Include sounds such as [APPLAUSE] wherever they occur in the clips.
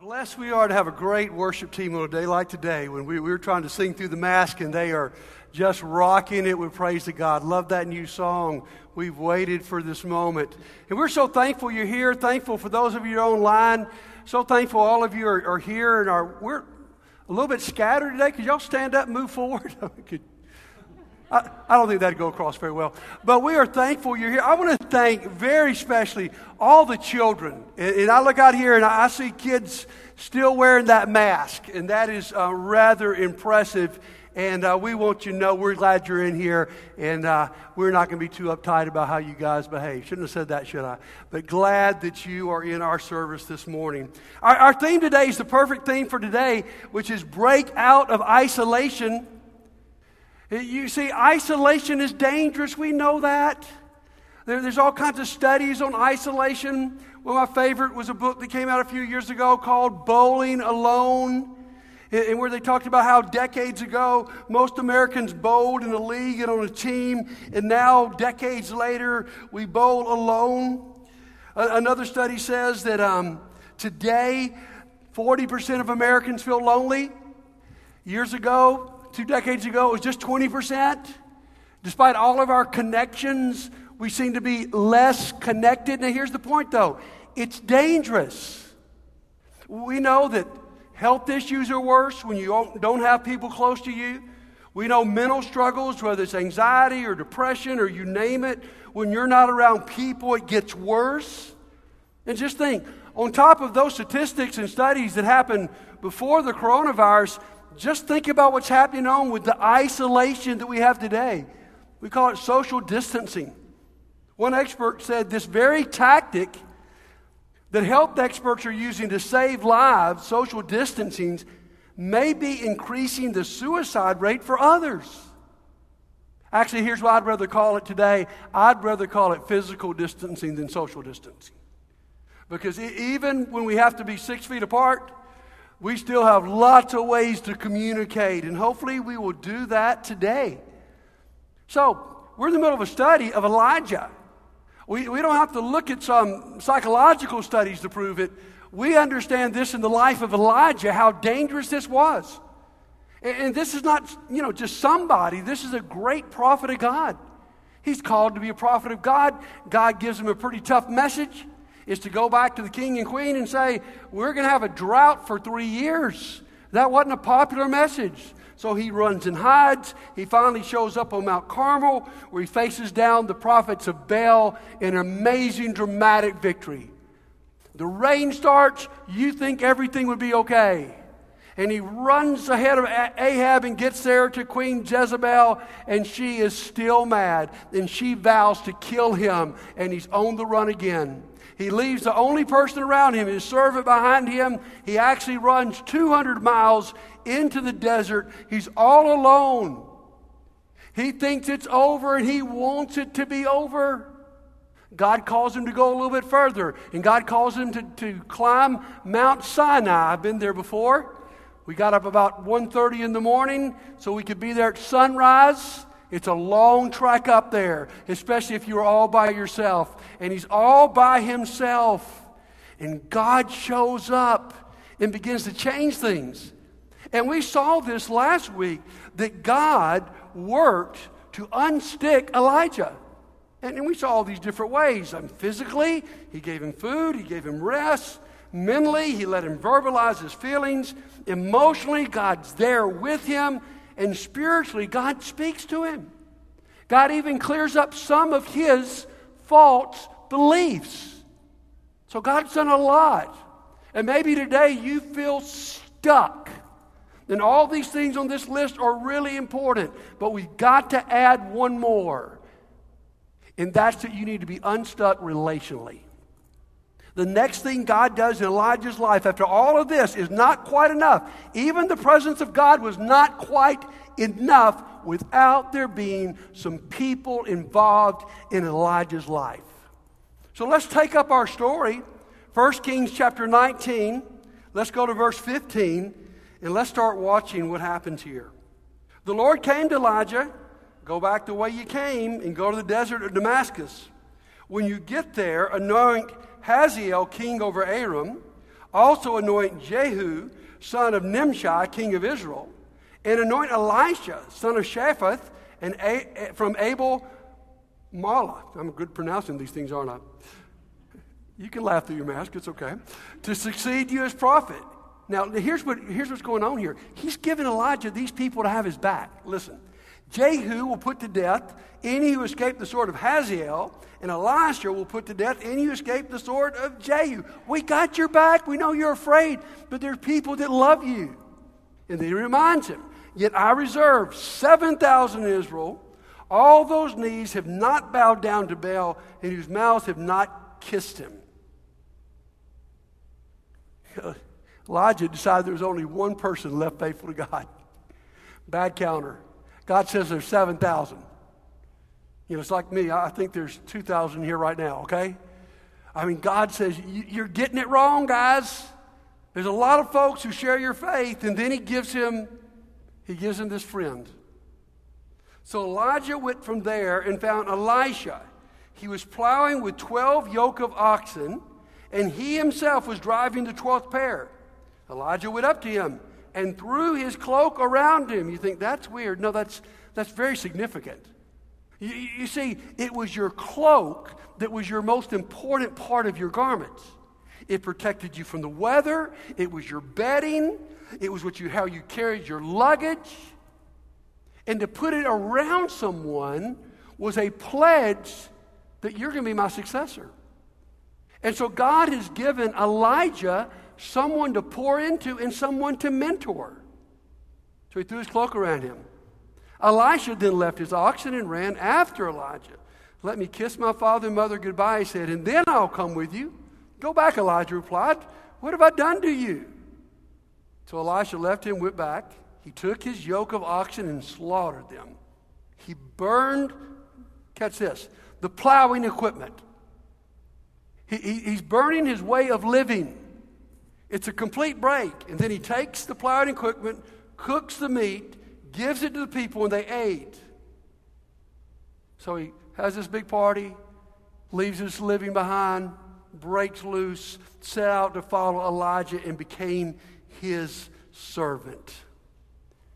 Blessed we are to have a great worship team on a day like today when we, we were trying to sing through the mask and they are just rocking it with praise to God. Love that new song. We've waited for this moment. And we're so thankful you're here, thankful for those of you online, so thankful all of you are, are here and are, we're a little bit scattered today. Could y'all stand up and move forward? [LAUGHS] Could, I, I, don't think that'd go across very well. But we are thankful you're here. I want to thank very specially all the children. And, and I look out here and I, see kids still wearing that mask, and that is uh, rather impressive. And uh, we want you to know we're glad you're in here, and uh, we're not going to be too uptight about how you guys behave. Shouldn't have said that, should I? But glad that you are in our service this morning. Our, our theme today is the perfect theme for today, which is break out of isolation you see, isolation is dangerous. We know that. There, there's all kinds of studies on isolation. One of my favorite was a book that came out a few years ago called Bowling Alone. And where they talked about how decades ago most Americans bowled in a league and on a team, and now decades later we bowl alone. Another study says that um, today 40% of Americans feel lonely. Years ago, two decades ago, it was just 20%. Despite all of our connections, we seem to be less connected. Now, here's the point though it's dangerous. We know that health issues are worse when you don't have people close to you. We know mental struggles, whether it's anxiety or depression or you name it, when you're not around people, it gets worse. And just think, on top of those statistics and studies that happened before the coronavirus, just think about what's happening on with the isolation that we have today. We call it social distancing. One expert said this very tactic that health experts are using to save lives, social distancing, may be increasing the suicide rate for others. Actually, here's what I'd rather call it today I'd rather call it physical distancing than social distancing. Because even when we have to be six feet apart, we still have lots of ways to communicate, and hopefully we will do that today. So, we're in the middle of a study of Elijah. We, we don't have to look at some psychological studies to prove it. We understand this in the life of Elijah, how dangerous this was. And, and this is not, you know, just somebody. This is a great prophet of God. He's called to be a prophet of God. God gives him a pretty tough message is to go back to the king and queen and say, We're going to have a drought for three years. That wasn't a popular message. So he runs and hides. He finally shows up on Mount Carmel where he faces down the prophets of Baal in an amazing, dramatic victory. The rain starts, you think everything would be okay. And he runs ahead of Ahab and gets there to Queen Jezebel, and she is still mad. And she vows to kill him, and he's on the run again. He leaves the only person around him, his servant behind him. He actually runs 200 miles into the desert. He's all alone. He thinks it's over and he wants it to be over. God calls him to go a little bit further, and God calls him to, to climb Mount Sinai. I've been there before. We got up about 1.30 in the morning so we could be there at sunrise. It's a long trek up there, especially if you're all by yourself. And he's all by himself. And God shows up and begins to change things. And we saw this last week that God worked to unstick Elijah. And we saw all these different ways. Um, physically, he gave him food, he gave him rest. Mentally, he let him verbalize his feelings. Emotionally, God's there with him. And spiritually, God speaks to him. God even clears up some of his false beliefs. So God's done a lot. And maybe today you feel stuck. And all these things on this list are really important, but we've got to add one more. And that's that you need to be unstuck relationally. The next thing God does in Elijah's life after all of this is not quite enough. Even the presence of God was not quite enough without there being some people involved in Elijah's life. So let's take up our story. 1 Kings chapter 19. Let's go to verse 15 and let's start watching what happens here. The Lord came to Elijah, go back the way you came and go to the desert of Damascus. When you get there, anoint Hazael king over Aram. Also anoint Jehu, son of Nimshi, king of Israel, and anoint Elisha, son of Shaphat, and a- from Abel Mala. I'm good pronouncing these things, aren't I? You can laugh through your mask, it's okay. To succeed you as prophet. Now, here's, what, here's what's going on here. He's given Elijah these people to have his back. Listen, Jehu will put to death any who escape the sword of Hazael, and Elisha will put to death any who escape the sword of Jehu. We got your back. We know you're afraid, but there's people that love you. And then he reminds him, Yet I reserve 7,000 Israel. All those knees have not bowed down to Baal, and whose mouths have not kissed him. [LAUGHS] Elijah decided there was only one person left faithful to God. Bad counter. God says there's 7,000. You know, it's like me. I think there's 2,000 here right now, okay? I mean, God says, You're getting it wrong, guys. There's a lot of folks who share your faith, and then he gives him, he gives him this friend. So Elijah went from there and found Elisha. He was plowing with 12 yoke of oxen, and he himself was driving the 12th pair. Elijah went up to him and threw his cloak around him. You think that's weird? No, that's, that's very significant. You, you see, it was your cloak that was your most important part of your garments. It protected you from the weather, it was your bedding, it was what you, how you carried your luggage. And to put it around someone was a pledge that you're going to be my successor. And so God has given Elijah someone to pour into and someone to mentor. So he threw his cloak around him. Elisha then left his oxen and ran after Elijah. Let me kiss my father and mother goodbye, he said, and then I'll come with you. Go back, Elijah replied. What have I done to you? So Elisha left him, went back. He took his yoke of oxen and slaughtered them. He burned, catch this, the plowing equipment. He, he, he's burning his way of living. It's a complete break. And then he takes the plowing equipment, cooks the meat, gives it to the people, and they ate. So he has this big party, leaves his living behind, breaks loose, set out to follow Elijah, and became his servant.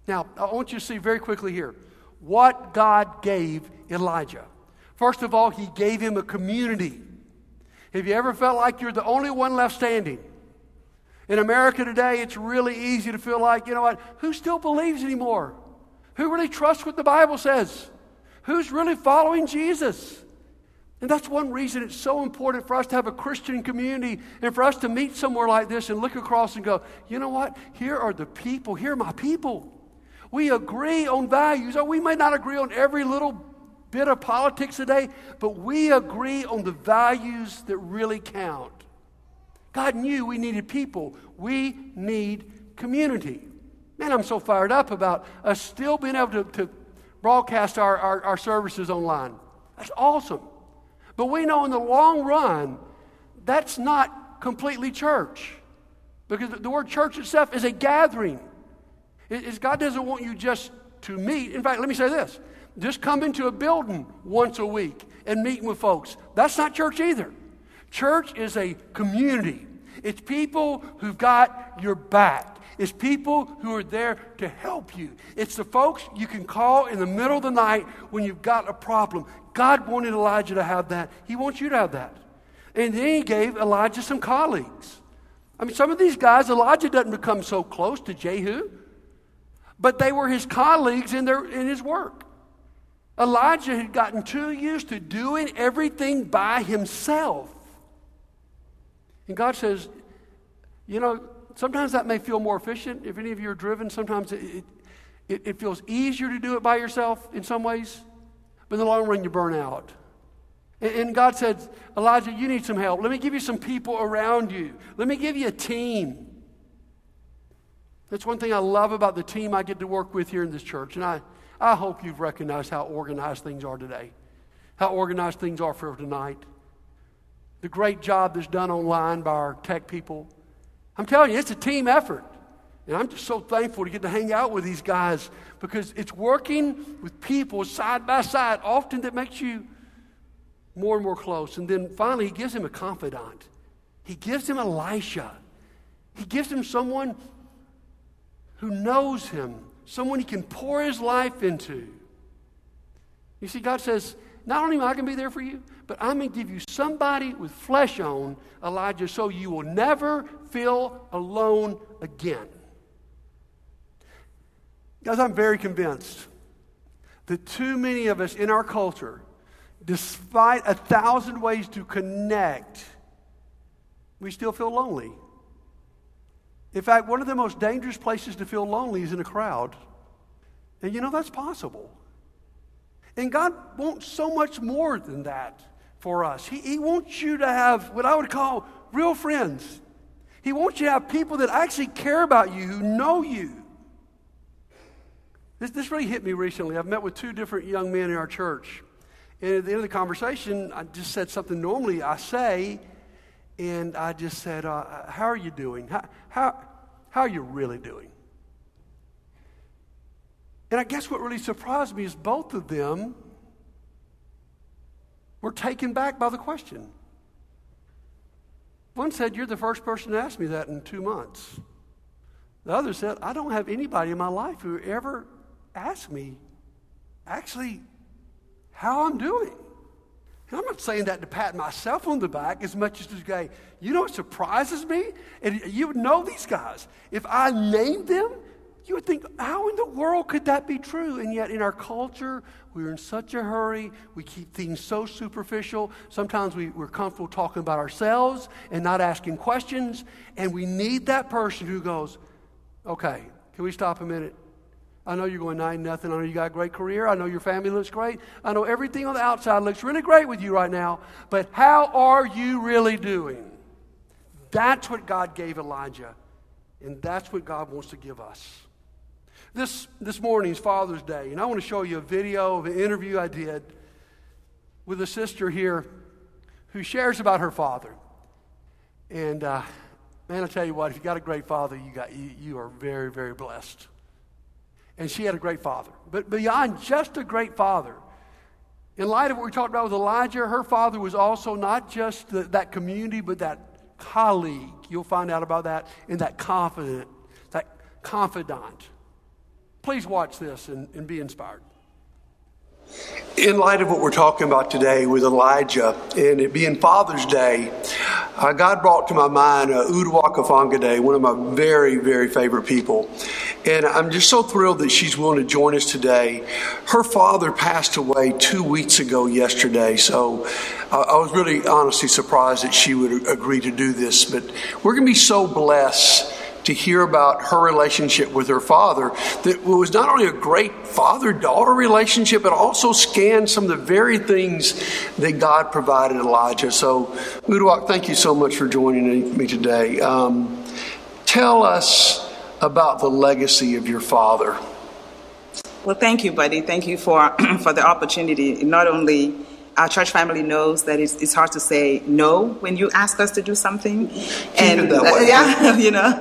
Now, I want you to see very quickly here what God gave Elijah. First of all, he gave him a community. Have you ever felt like you're the only one left standing? In America today, it's really easy to feel like, you know what, who still believes anymore? Who really trusts what the Bible says? Who's really following Jesus? And that's one reason it's so important for us to have a Christian community and for us to meet somewhere like this and look across and go, you know what? Here are the people. Here are my people. We agree on values. Oh, we may not agree on every little bit of politics today, but we agree on the values that really count. God knew we needed people. We need community. Man, I'm so fired up about us still being able to, to broadcast our, our, our services online. That's awesome. But we know in the long run, that's not completely church. Because the word church itself is a gathering. It, God doesn't want you just to meet. In fact, let me say this just come into a building once a week and meeting with folks. That's not church either. Church is a community, it's people who've got your back. It's people who are there to help you. It's the folks you can call in the middle of the night when you've got a problem. God wanted Elijah to have that. He wants you to have that. And then he gave Elijah some colleagues. I mean, some of these guys, Elijah doesn't become so close to Jehu, but they were his colleagues in, their, in his work. Elijah had gotten too used to doing everything by himself. And God says, you know, sometimes that may feel more efficient. If any of you are driven, sometimes it, it, it feels easier to do it by yourself in some ways, but in the long run, you burn out. And, God said, Elijah, you need some help. Let me give you some people around you, let me give you a team. That's one thing I love about the team I get to work with here in this church. And I, I hope you've recognized how organized things are today, how organized things are for tonight the great job that's done online by our tech people. I'm telling you, it's a team effort. And I'm just so thankful to get to hang out with these guys because it's working with people side by side often that makes you more and more close. And then finally, he gives him a confidant. He gives him Elisha. He gives him someone who knows him, someone he can pour his life into. You see, God says, not only am I going to be there for you, but I'm going to give you somebody with flesh on, Elijah, so you will never feel alone again. Guys, I'm very convinced that too many of us in our culture, despite a thousand ways to connect, we still feel lonely. In fact, one of the most dangerous places to feel lonely is in a crowd. And you know, that's possible. And God wants so much more than that for us. He, he wants you to have what I would call real friends. He wants you to have people that actually care about you, who know you. This, this really hit me recently. I've met with two different young men in our church. And at the end of the conversation, I just said something normally I say, and I just said, uh, How are you doing? How, how, how are you really doing? And I guess what really surprised me is both of them were taken back by the question. One said, You're the first person to ask me that in two months. The other said, I don't have anybody in my life who ever asked me actually how I'm doing. And I'm not saying that to pat myself on the back as much as to say, you know what surprises me? And you would know these guys. If I named them, you would think, how in the world could that be true? And yet, in our culture, we're in such a hurry. We keep things so superficial. Sometimes we, we're comfortable talking about ourselves and not asking questions. And we need that person who goes, okay, can we stop a minute? I know you're going nine nothing. I know you got a great career. I know your family looks great. I know everything on the outside looks really great with you right now. But how are you really doing? That's what God gave Elijah, and that's what God wants to give us. This, this morning's Father's Day, and I want to show you a video of an interview I did with a sister here who shares about her father. And uh, man, I tell you what, if you got a great father, you, got, you, you are very, very blessed. And she had a great father. But beyond just a great father, in light of what we talked about with Elijah, her father was also not just the, that community, but that colleague. You'll find out about that in that confident, that confidant. Please watch this and, and be inspired. In light of what we're talking about today with Elijah and it being Father's Day, uh, God brought to my mind uh, Uduak Day, one of my very, very favorite people. And I'm just so thrilled that she's willing to join us today. Her father passed away two weeks ago yesterday, so uh, I was really honestly surprised that she would agree to do this. But we're going to be so blessed to hear about her relationship with her father that was not only a great father daughter relationship, but also scanned some of the very things that God provided Elijah. So, Uduak, thank you so much for joining me today. Um, tell us about the legacy of your father. Well, thank you, buddy. Thank you for, [CLEARS THROAT] for the opportunity. Not only our church family knows that it's, it's hard to say no when you ask us to do something, and uh, [LAUGHS] yeah, [LAUGHS] you know,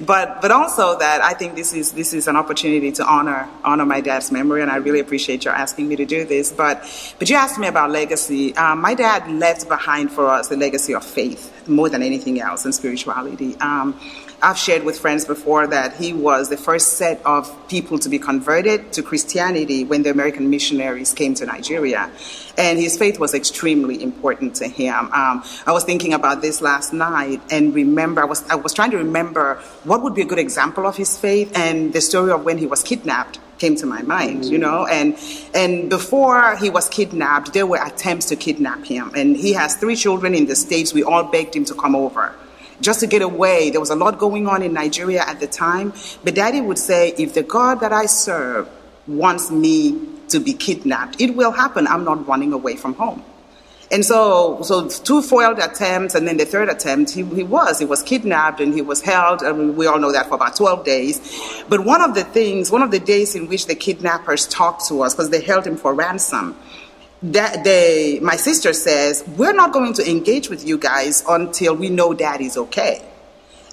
but but also that I think this is this is an opportunity to honor honor my dad's memory, and I really appreciate your asking me to do this. But but you asked me about legacy. Um, my dad left behind for us the legacy of faith more than anything else and spirituality. Um, I've shared with friends before that he was the first set of people to be converted to Christianity when the American missionaries came to Nigeria. And his faith was extremely important to him. Um, I was thinking about this last night and remember, I was, I was trying to remember what would be a good example of his faith and the story of when he was kidnapped came to my mind, you know, and and before he was kidnapped, there were attempts to kidnap him, and he has three children in the states. We all begged him to come over, just to get away. There was a lot going on in Nigeria at the time. But daddy would say, if the God that I serve wants me to be kidnapped, it will happen. I'm not running away from home. And so, so two foiled attempts, and then the third attempt, he, he was. He was kidnapped and he was held. Mean, we all know that for about 12 days. But one of the things, one of the days in which the kidnappers talked to us, because they held him for ransom, that they, my sister says, we're not going to engage with you guys until we know daddy's okay.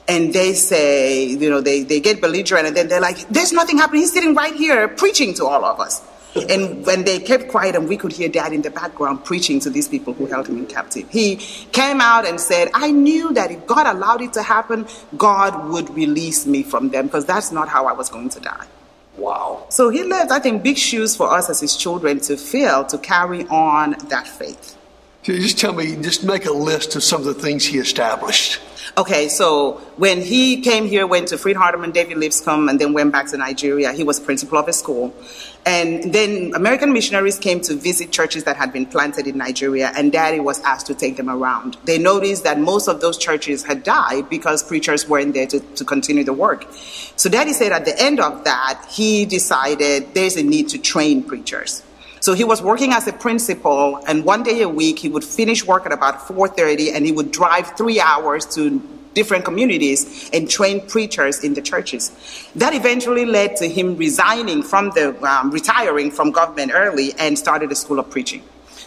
And they say, you know, they, they get belligerent and then they're like, there's nothing happening. He's sitting right here preaching to all of us. And when they kept quiet and we could hear dad in the background preaching to these people who held him in captivity, he came out and said, I knew that if God allowed it to happen, God would release me from them because that's not how I was going to die. Wow. So he left, I think, big shoes for us as his children to fill to carry on that faith. Just tell me, just make a list of some of the things he established? Okay, so when he came here, went to Freed Hardeman, David Lipscomb, and then went back to Nigeria, he was principal of a school. And then American missionaries came to visit churches that had been planted in Nigeria, and Daddy was asked to take them around. They noticed that most of those churches had died because preachers weren't there to, to continue the work. So Daddy said at the end of that, he decided there's a need to train preachers. So he was working as a principal, and one day a week he would finish work at about 4:30, and he would drive three hours to different communities and train preachers in the churches. That eventually led to him resigning from the um, retiring from government early and started a school of preaching.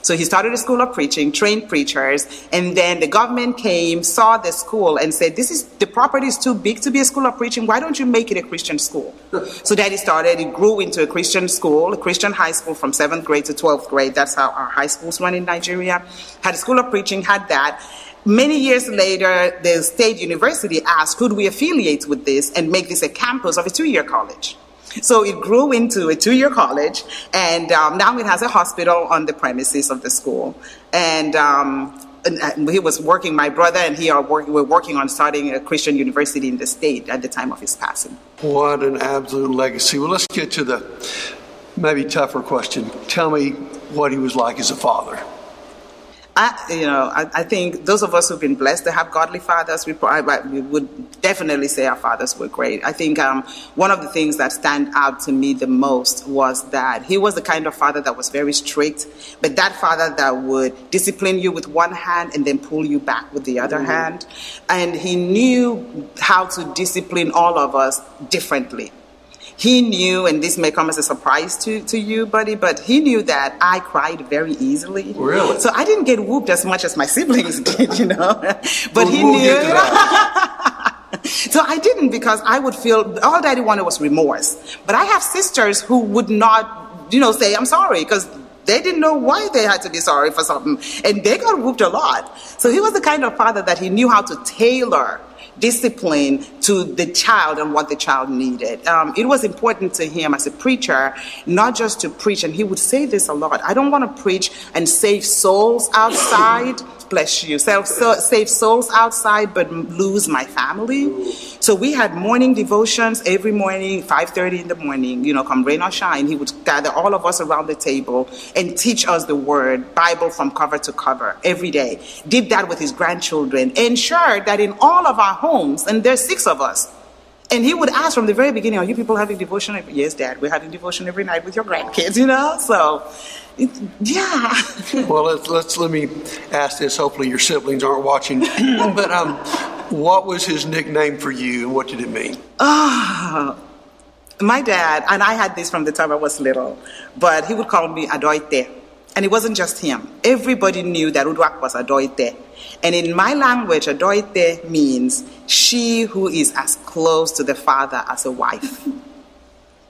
So he started a school of preaching, trained preachers, and then the government came, saw the school, and said, "This is the property is too big to be a school of preaching. Why don't you make it a Christian school?" So Daddy started. It grew into a Christian school, a Christian high school from seventh grade to twelfth grade. That's how our high schools run in Nigeria. Had a school of preaching, had that. Many years later, the state university asked, could we affiliate with this and make this a campus of a two-year college? So it grew into a two-year college, and um, now it has a hospital on the premises of the school. And, um, and, he was working. My brother and he are working on starting a Christian university in the state at the time of his passing. What an absolute legacy. Well, let's get to the maybe tougher question. Tell me what he was like as a father. I, you know, I, I, think those of us who've been blessed to have godly fathers, we, probably, we would definitely say our fathers were great. I think um, one of the things that stand out to me the most was that he was the kind of father that was very strict, but that father that would discipline you with one hand and then pull you back with the other mm-hmm. hand. And he knew how to discipline all of us differently he knew, and this may come as a surprise to, to you, buddy, but he knew that I cried very easily. Really? So I didn't get whooped as much as my siblings [LAUGHS] did, you know. [LAUGHS] but we'll, he we'll knew. [LAUGHS] so I didn't because I would feel all daddy wanted was remorse. But I have sisters who would not, you know, say I'm sorry because they didn't know why they had to be sorry for something, and they got whooped a lot. So he was the kind of father that he knew how to tailor discipline to the child and what the child needed. Um, it was important to him as a preacher not just to preach, and he would say this a lot I don't want to preach and save souls outside bless you, save, save souls outside, but lose my family. So we had morning devotions every morning, 5.30 in the morning, you know, come rain or shine. He would gather all of us around the table and teach us the word, Bible from cover to cover every day. Did that with his grandchildren. Ensured that in all of our homes, and there's six of us, and he would ask from the very beginning, Are you people having devotion? Yes, Dad, we're having devotion every night with your grandkids, [LAUGHS] you know? So yeah. [LAUGHS] well, let's, let's let me ask this. Hopefully, your siblings aren't watching. [LAUGHS] but um, what was his nickname for you, and what did it mean? Ah, oh, my dad and I had this from the time I was little, but he would call me Adoite. And it wasn't just him. Everybody knew that Uduak was Adoite. And in my language, Adoite means she who is as close to the father as a wife. [LAUGHS]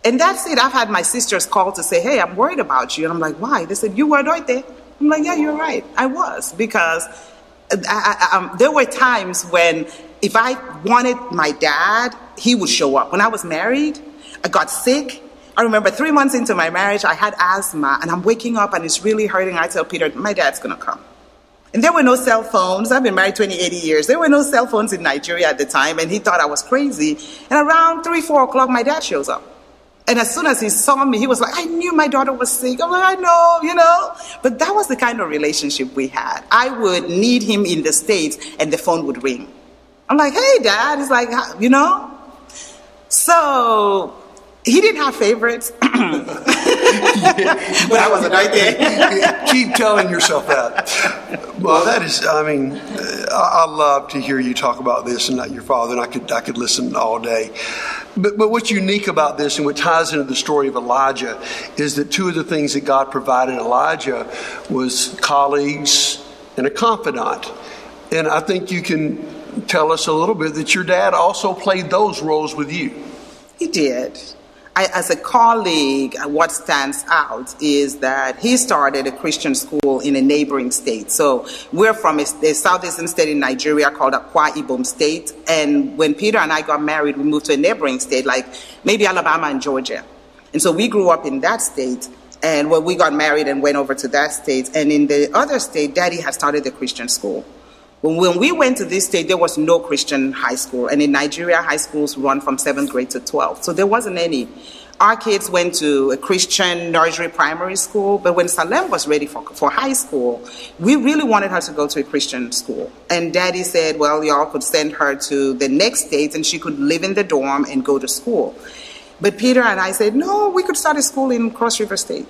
And that's it. I've had my sisters call to say, hey, I'm worried about you. And I'm like, why? They said, you were there. I'm like, yeah, you're right. I was. Because I, I, um, there were times when if I wanted my dad, he would show up. When I was married, I got sick. I remember three months into my marriage, I had asthma and I'm waking up and it's really hurting. I tell Peter, my dad's going to come. And there were no cell phones. I've been married 20, 80 years. There were no cell phones in Nigeria at the time, and he thought I was crazy. And around 3, 4 o'clock, my dad shows up. And as soon as he saw me, he was like, I knew my daughter was sick. I'm like, I know, you know. But that was the kind of relationship we had. I would need him in the States and the phone would ring. I'm like, hey, dad. He's like, you know. So he didn't have favorites. [CLEARS THROAT] but I wasn't right there. [LAUGHS] Keep telling yourself that. Well, that is, I mean, I love to hear you talk about this and not your father, and I could, I could listen all day. But, but what's unique about this and what ties into the story of Elijah is that two of the things that God provided Elijah was colleagues and a confidant. And I think you can tell us a little bit that your dad also played those roles with you. He did. I, as a colleague, uh, what stands out is that he started a Christian school in a neighboring state. So we're from a, a southeastern state in Nigeria called Akwa Ibom State. And when Peter and I got married, we moved to a neighboring state like maybe Alabama and Georgia. And so we grew up in that state. And when we got married and went over to that state, and in the other state, daddy had started the Christian school. When, we went to this state, there was no Christian high school. And in Nigeria, high schools run from seventh grade to 12th. So there wasn't any. Our kids went to a Christian nursery primary school, but when Salem was ready for, for high school, we really wanted her to go to a Christian school. And daddy said, well, y'all could send her to the next state and she could live in the dorm and go to school. But Peter and I said, no, we could start a school in Cross River State.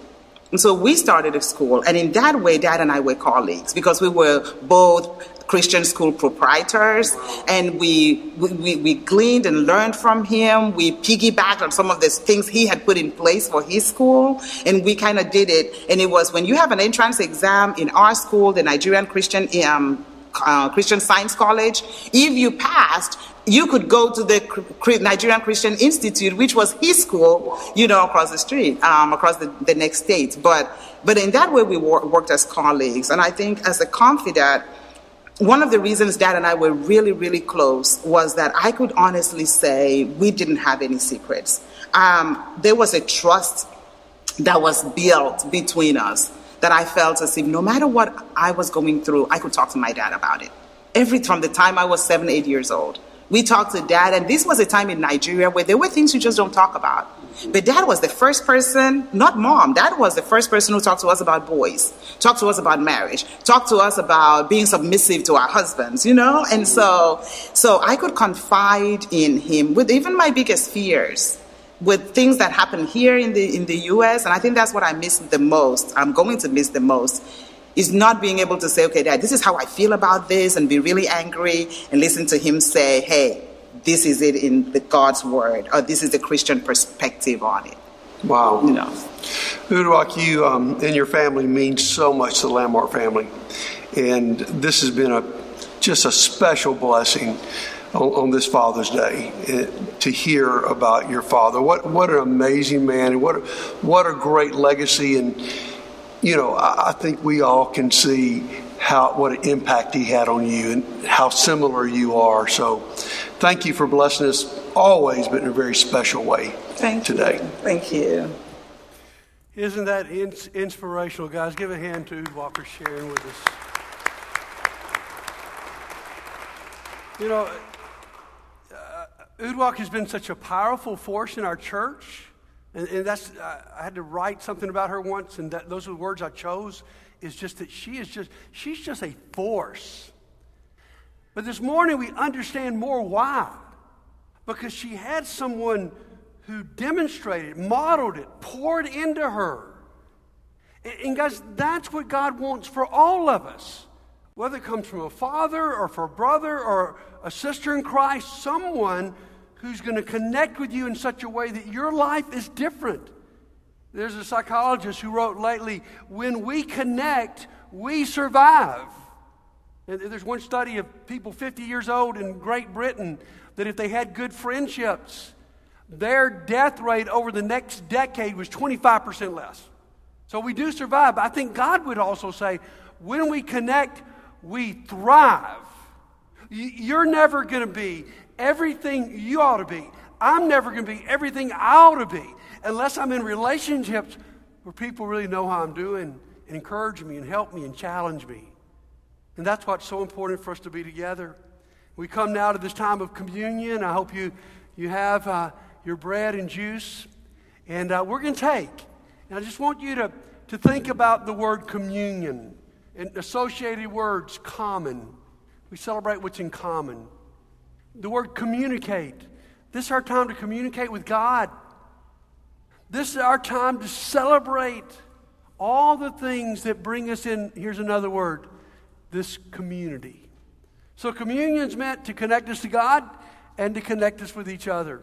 And so we started a school, and in that way, Dad and I were colleagues because we were both Christian school proprietors, and we, we, we gleaned and learned from him. We piggybacked on some of the things he had put in place for his school, and we kind of did it. And it was when you have an entrance exam in our school, the Nigerian Christian um, uh, Christian Science College, if you passed, you could go to the Nigerian Christian Institute, which was his school, you know, across the street, um, across the, the next state. But, but in that way, we worked as colleagues. And I think as a confidant, one of the reasons dad and I were really, really close was that I could honestly say we didn't have any secrets. Um, there was a trust that was built between us that I felt as if no matter what I was going through, I could talk to my dad about it. Every from the time I was seven, eight years old. We talked to dad, and this was a time in Nigeria where there were things you just don't talk about. But dad was the first person, not mom, dad was the first person who talked to us about boys, talked to us about marriage, talked to us about being submissive to our husbands, you know? And so, so I could confide in him with even my biggest fears with things that happen here in the in the US and I think that's what I miss the most. I'm going to miss the most is not being able to say, okay, dad, this is how I feel about this and be really angry and listen to him say, hey, this is it in the God's word, or this is the Christian perspective on it. Wow. You know. Uduak, you um, and your family mean so much to the Landmark family. And this has been a just a special blessing on, on this Father's Day eh, to hear about your father. What what an amazing man and what what a great legacy and you know, I, I think we all can see how what an impact he had on you and how similar you are. So thank you for blessing us always, but in a very special way thank today. You. Thank you. Isn't that inspirational, guys? Give a hand to Walker sharing with us. You know, uh, Uduak has been such a powerful force in our church. And, and that's, uh, I had to write something about her once, and that, those are the words I chose, is just that she is just, she's just a force. But this morning we understand more why. Because she had someone who demonstrated, modeled it, poured into her. And, guys, that's what God wants for all of us. Whether it comes from a father or for a brother or a sister in Christ, someone who's going to connect with you in such a way that your life is different. There's a psychologist who wrote lately when we connect, we survive. There's one study of people 50 years old in Great Britain that if they had good friendships, their death rate over the next decade was 25% less. So we do survive. I think God would also say when we connect, we thrive. You're never going to be everything you ought to be. I'm never going to be everything I ought to be unless I'm in relationships where people really know how I'm doing and encourage me and help me and challenge me. And that's what's so important for us to be together. We come now to this time of communion. I hope you, you have uh, your bread and juice. And uh, we're going to take. And I just want you to, to think about the word communion and associated words common. We celebrate what's in common. The word communicate. This is our time to communicate with God. This is our time to celebrate all the things that bring us in. Here's another word this community. So, communion is meant to connect us to God and to connect us with each other.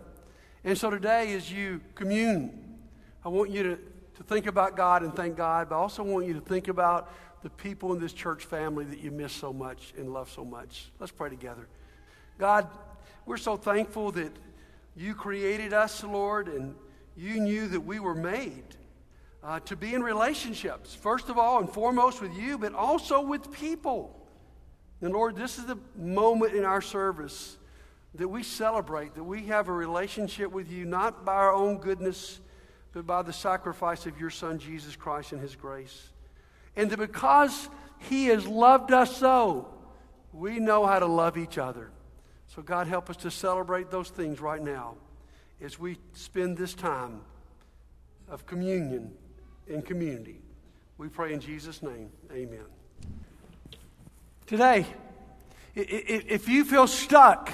And so, today, as you commune, I want you to, to think about God and thank God, but I also want you to think about the people in this church family that you miss so much and love so much. Let's pray together. God, we're so thankful that you created us, Lord, and you knew that we were made uh, to be in relationships, first of all and foremost with you, but also with people. And Lord, this is the moment in our service that we celebrate, that we have a relationship with you, not by our own goodness, but by the sacrifice of your Son, Jesus Christ, and his grace. And that because he has loved us so, we know how to love each other. So, God, help us to celebrate those things right now as we spend this time of communion and community. We pray in Jesus' name. Amen. Today, if you feel stuck,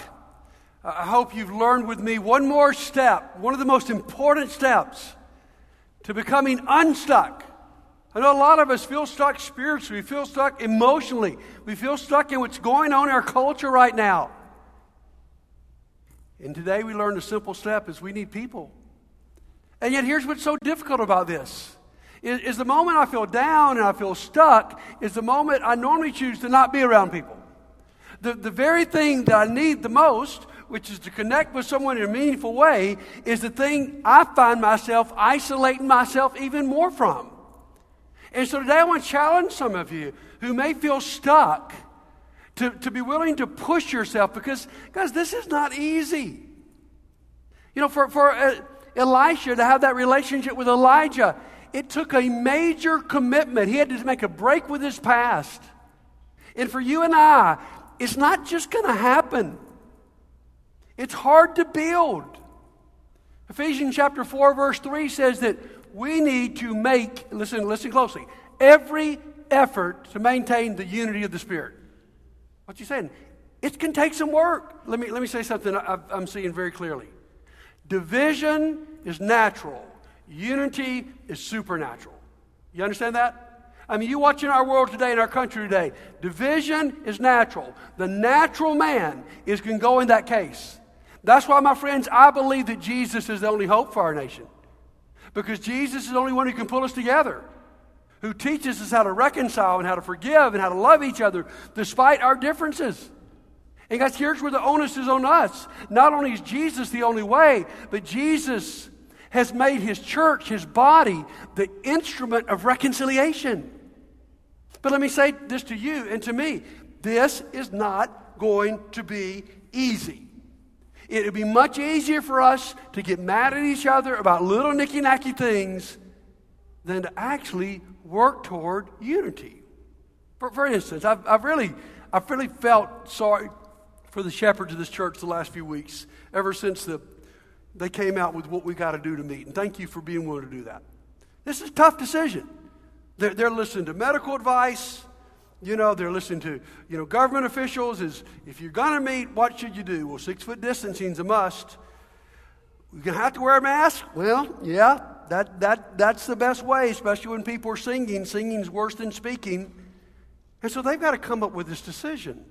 I hope you've learned with me one more step, one of the most important steps to becoming unstuck. I know a lot of us feel stuck spiritually, we feel stuck emotionally, we feel stuck in what's going on in our culture right now. And today we learned a simple step is we need people. And yet here's what's so difficult about this. Is, is the moment I feel down and I feel stuck is the moment I normally choose to not be around people. The, the very thing that I need the most, which is to connect with someone in a meaningful way, is the thing I find myself isolating myself even more from. And so today I want to challenge some of you who may feel stuck to, to be willing to push yourself because, guys, this is not easy. You know, for, for uh, Elisha to have that relationship with Elijah, it took a major commitment. He had to make a break with his past. And for you and I, it's not just going to happen, it's hard to build. Ephesians chapter 4, verse 3 says that we need to make, listen, listen closely, every effort to maintain the unity of the Spirit. What's he saying? It can take some work. Let me, let me say something I'm seeing very clearly. Division is natural, unity is supernatural. You understand that? I mean, you watch in our world today, in our country today, division is natural. The natural man is going to go in that case. That's why, my friends, I believe that Jesus is the only hope for our nation. Because Jesus is the only one who can pull us together who teaches us how to reconcile and how to forgive and how to love each other despite our differences. And guys, here's where the onus is on us. Not only is Jesus the only way, but Jesus has made his church, his body, the instrument of reconciliation. But let me say this to you and to me this is not going to be easy. It would be much easier for us to get mad at each other about little nicky nacky things than to actually work toward unity. For, for instance, I've, I've, really, I've really felt sorry for the shepherds of this church the last few weeks, ever since the, they came out with what we got to do to meet. And thank you for being willing to do that. This is a tough decision. They're, they're listening to medical advice. You know, they're listening to, you know, government officials is, if you're going to meet, what should you do? Well, six foot distancing is a must. You're going to have to wear a mask? Well, yeah, that, that, that's the best way, especially when people are singing. Singing is worse than speaking. And so they've got to come up with this decision.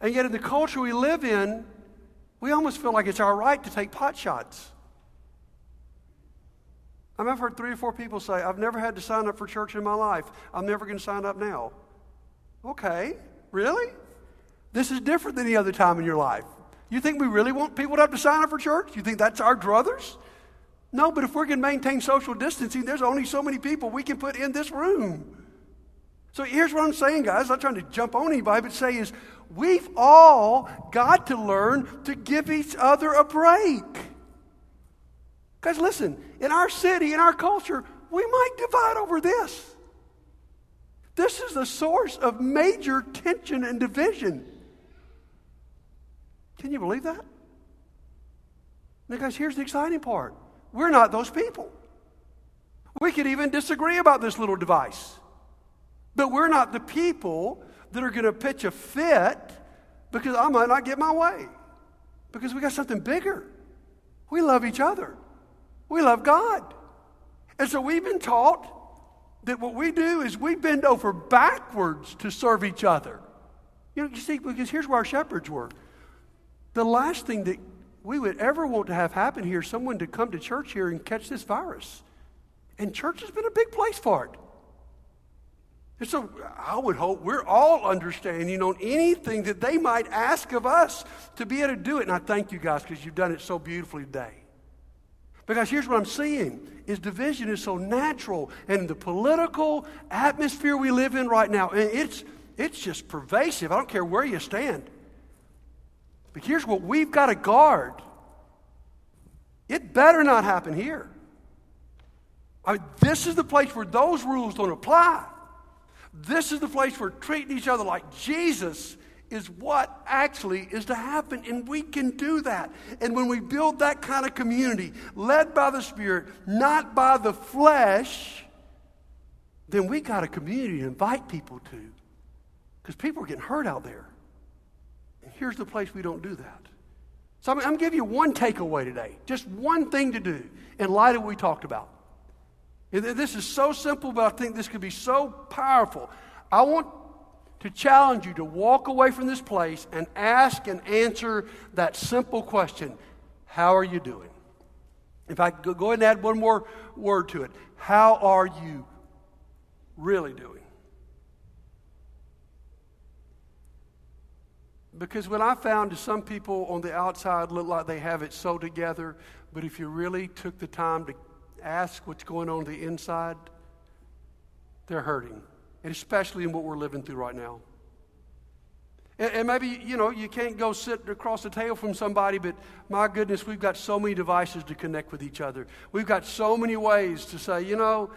And yet, in the culture we live in, we almost feel like it's our right to take pot shots. I mean, I've heard three or four people say, I've never had to sign up for church in my life. I'm never going to sign up now. Okay, really? This is different than any other time in your life. You think we really want people to have to sign up for church? You think that's our druthers? No, but if we're going to maintain social distancing, there's only so many people we can put in this room. So here's what I'm saying, guys. I'm not trying to jump on anybody, but say is we've all got to learn to give each other a break. Guys, listen, in our city, in our culture, we might divide over this. This is the source of major tension and division. Can you believe that? Now, guys, here's the exciting part. We're not those people. We could even disagree about this little device. But we're not the people that are going to pitch a fit because I might not get my way. Because we got something bigger. We love each other. We love God. And so we've been taught that what we do is we bend over backwards to serve each other. You know, you see, because here's where our shepherds were. The last thing that we would ever want to have happen here someone to come to church here and catch this virus. And church has been a big place for it. And so I would hope we're all understanding on anything that they might ask of us to be able to do it. And I thank you guys because you've done it so beautifully today. Because here's what I'm seeing is division is so natural and the political atmosphere we live in right now, and it's it's just pervasive. I don't care where you stand. But here's what we've got to guard. It better not happen here. I mean, this is the place where those rules don't apply. This is the place where treating each other like Jesus is what actually is to happen. And we can do that. And when we build that kind of community, led by the Spirit, not by the flesh, then we got a community to invite people to. Because people are getting hurt out there. And here's the place we don't do that. So I'm, I'm giving you one takeaway today, just one thing to do in light of what we talked about. This is so simple, but I think this could be so powerful. I want to challenge you to walk away from this place and ask and answer that simple question How are you doing? If I go ahead and add one more word to it, how are you really doing? Because what I found is some people on the outside look like they have it so together, but if you really took the time to ask what's going on, on the inside, they're hurting and especially in what we're living through right now. And, and maybe, you know, you can't go sit across the table from somebody, but my goodness, we've got so many devices to connect with each other. We've got so many ways to say, you know,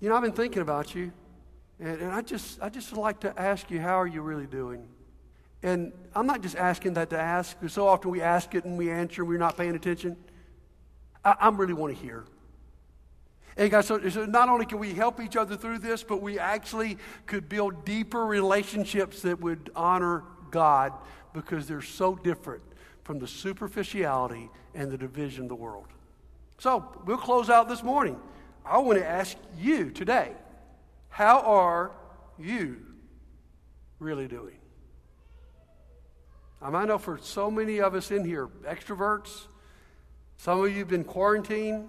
you know, I've been thinking about you. And, and I just I just like to ask you, how are you really doing? And I'm not just asking that to ask, because so often we ask it and we answer and we're not paying attention. I, I really want to hear. And guys, so, so not only can we help each other through this, but we actually could build deeper relationships that would honor God because they're so different from the superficiality and the division of the world. So we'll close out this morning. I want to ask you today how are you really doing? I know for so many of us in here, extroverts, some of you have been quarantined.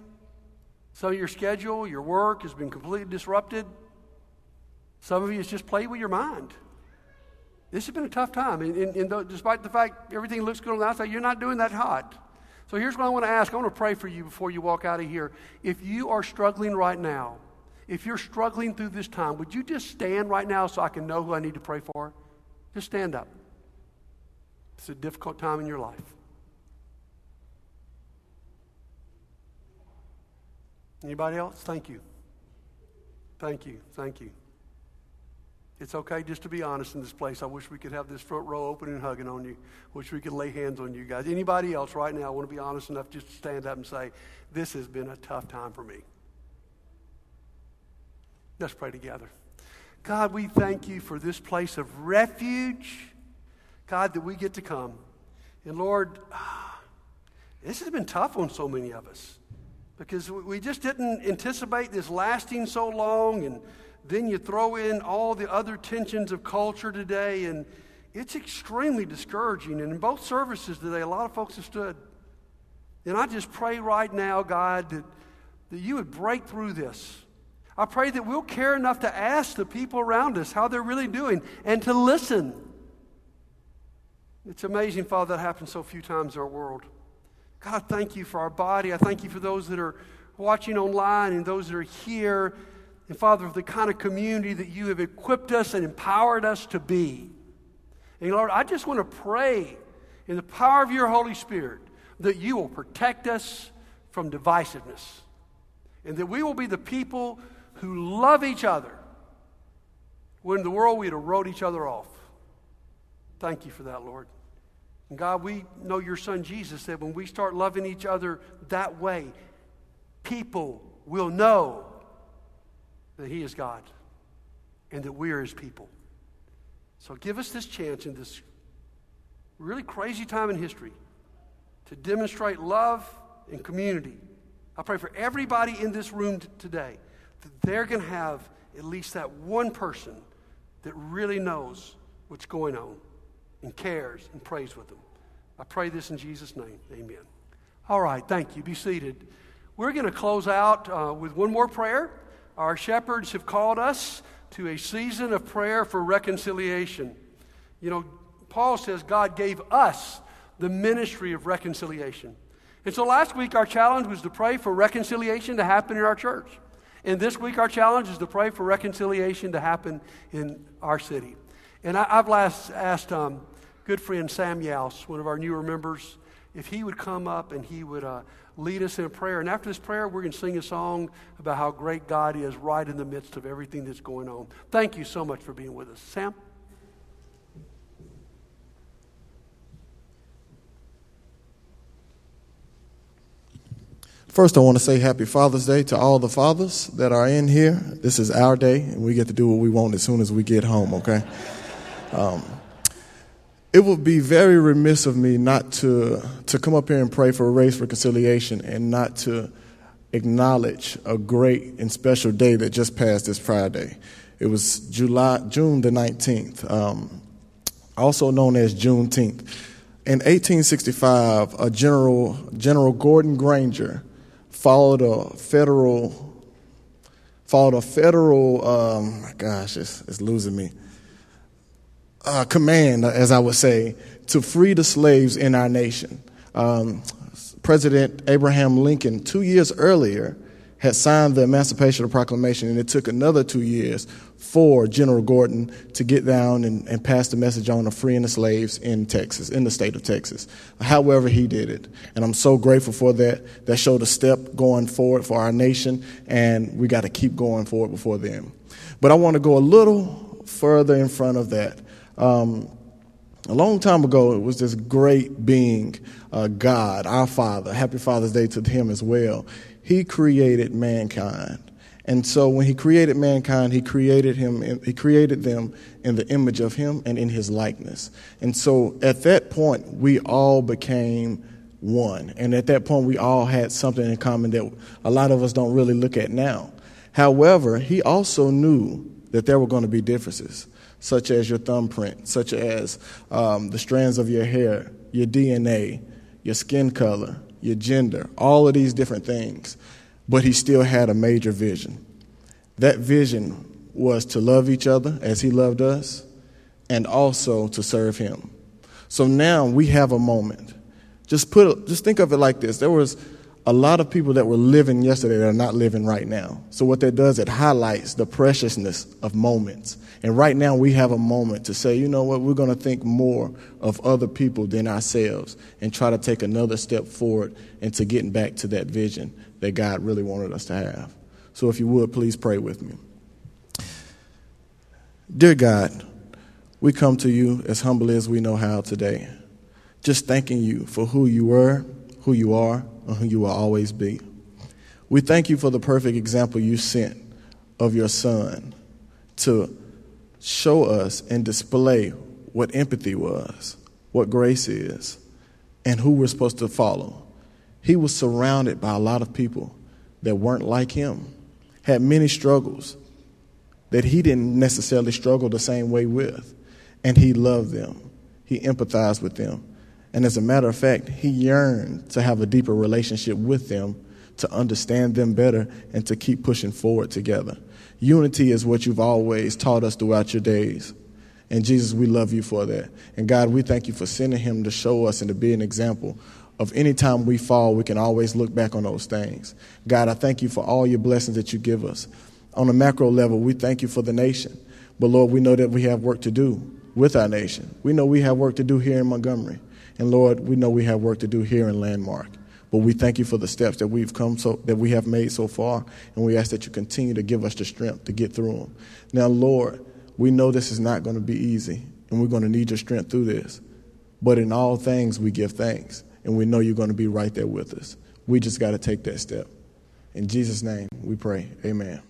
Of your schedule, your work has been completely disrupted. Some of you, it's just played with your mind. This has been a tough time. And, and, and despite the fact everything looks good on the outside, you're not doing that hot. So here's what I want to ask. I want to pray for you before you walk out of here. If you are struggling right now, if you're struggling through this time, would you just stand right now so I can know who I need to pray for? Just stand up. It's a difficult time in your life. Anybody else? Thank you. Thank you. Thank you. It's okay just to be honest in this place. I wish we could have this front row open and hugging on you. Wish we could lay hands on you guys. Anybody else right now want to be honest enough just to stand up and say, This has been a tough time for me? Let's pray together. God, we thank you for this place of refuge. God, that we get to come. And Lord, [SIGHS] this has been tough on so many of us because we just didn't anticipate this lasting so long. And then you throw in all the other tensions of culture today, and it's extremely discouraging. And in both services today, a lot of folks have stood. And I just pray right now, God, that, that you would break through this. I pray that we'll care enough to ask the people around us how they're really doing and to listen. It's amazing, Father, that happens so few times in our world. God, thank you for our body. I thank you for those that are watching online and those that are here. And Father, for the kind of community that you have equipped us and empowered us to be. And Lord, I just want to pray in the power of your Holy Spirit that you will protect us from divisiveness and that we will be the people who love each other when in the world we'd have wrote each other off. Thank you for that, Lord. And God, we know your son Jesus said when we start loving each other that way, people will know that he is God and that we are his people. So give us this chance in this really crazy time in history to demonstrate love and community. I pray for everybody in this room t- today that they're going to have at least that one person that really knows what's going on and cares and prays with them. I pray this in Jesus' name. Amen. All right, thank you. Be seated. We're going to close out uh, with one more prayer. Our shepherds have called us to a season of prayer for reconciliation. You know, Paul says God gave us the ministry of reconciliation. And so last week, our challenge was to pray for reconciliation to happen in our church. And this week, our challenge is to pray for reconciliation to happen in our city. And I, have last asked um, good friend Sam Yaus, one of our newer members, if he would come up and he would uh, lead us in a prayer. And after this prayer, we're going to sing a song about how great God is right in the midst of everything that's going on. Thank you so much for being with us. Sam? First, I want to say happy Father's Day to all the fathers that are in here. This is our day, and we get to do what we want as soon as we get home, okay? Um, it would be very remiss of me not to, to come up here and pray for a race reconciliation and not to acknowledge a great and special day that just passed this Friday. It was July, June the 19th, um, also known as Juneteenth. In 1865, a General, General Gordon Granger followed a federal followed a federal um, gosh it's, it's losing me uh, command as i would say to free the slaves in our nation um, president abraham lincoln two years earlier had signed the Emancipation Proclamation, and it took another two years for General Gordon to get down and, and, pass the message on of freeing the slaves in Texas, in the state of Texas. However, he did it. And I'm so grateful for that. That showed a step going forward for our nation, and we got to keep going forward before then. But I want to go a little further in front of that. Um, a long time ago, it was this great being, uh, God, our Father. Happy Father's Day to him as well. He created mankind. And so when he created mankind, he created him he created them in the image of him and in his likeness. And so at that point we all became one. And at that point we all had something in common that a lot of us don't really look at now. However, he also knew that there were going to be differences, such as your thumbprint, such as um, the strands of your hair, your DNA, your skin color, your gender, all of these different things. But he still had a major vision. That vision was to love each other as he loved us and also to serve him. So now we have a moment. Just put just think of it like this. There was a lot of people that were living yesterday that are not living right now. So what that does, it highlights the preciousness of moments. And right now we have a moment to say, you know what, we're going to think more of other people than ourselves and try to take another step forward into getting back to that vision that God really wanted us to have. So if you would, please pray with me. Dear God, we come to you as humbly as we know how today, just thanking you for who you were, who you are, and who you will always be. We thank you for the perfect example you sent of your son to show us and display what empathy was, what grace is, and who we're supposed to follow. He was surrounded by a lot of people that weren't like him, had many struggles that he didn't necessarily struggle the same way with, and he loved them. He empathized with them. And as a matter of fact, he yearned to have a deeper relationship with them, to understand them better, and to keep pushing forward together. Unity is what you've always taught us throughout your days. And Jesus, we love you for that. And God, we thank you for sending him to show us and to be an example of any time we fall, we can always look back on those things. God, I thank you for all your blessings that you give us. On a macro level, we thank you for the nation. But Lord, we know that we have work to do with our nation. We know we have work to do here in Montgomery. And Lord, we know we have work to do here in Landmark. But we thank you for the steps that we've come so that we have made so far, and we ask that you continue to give us the strength to get through them. Now, Lord, we know this is not going to be easy, and we're going to need your strength through this. But in all things, we give thanks, and we know you're going to be right there with us. We just got to take that step. In Jesus' name, we pray. Amen.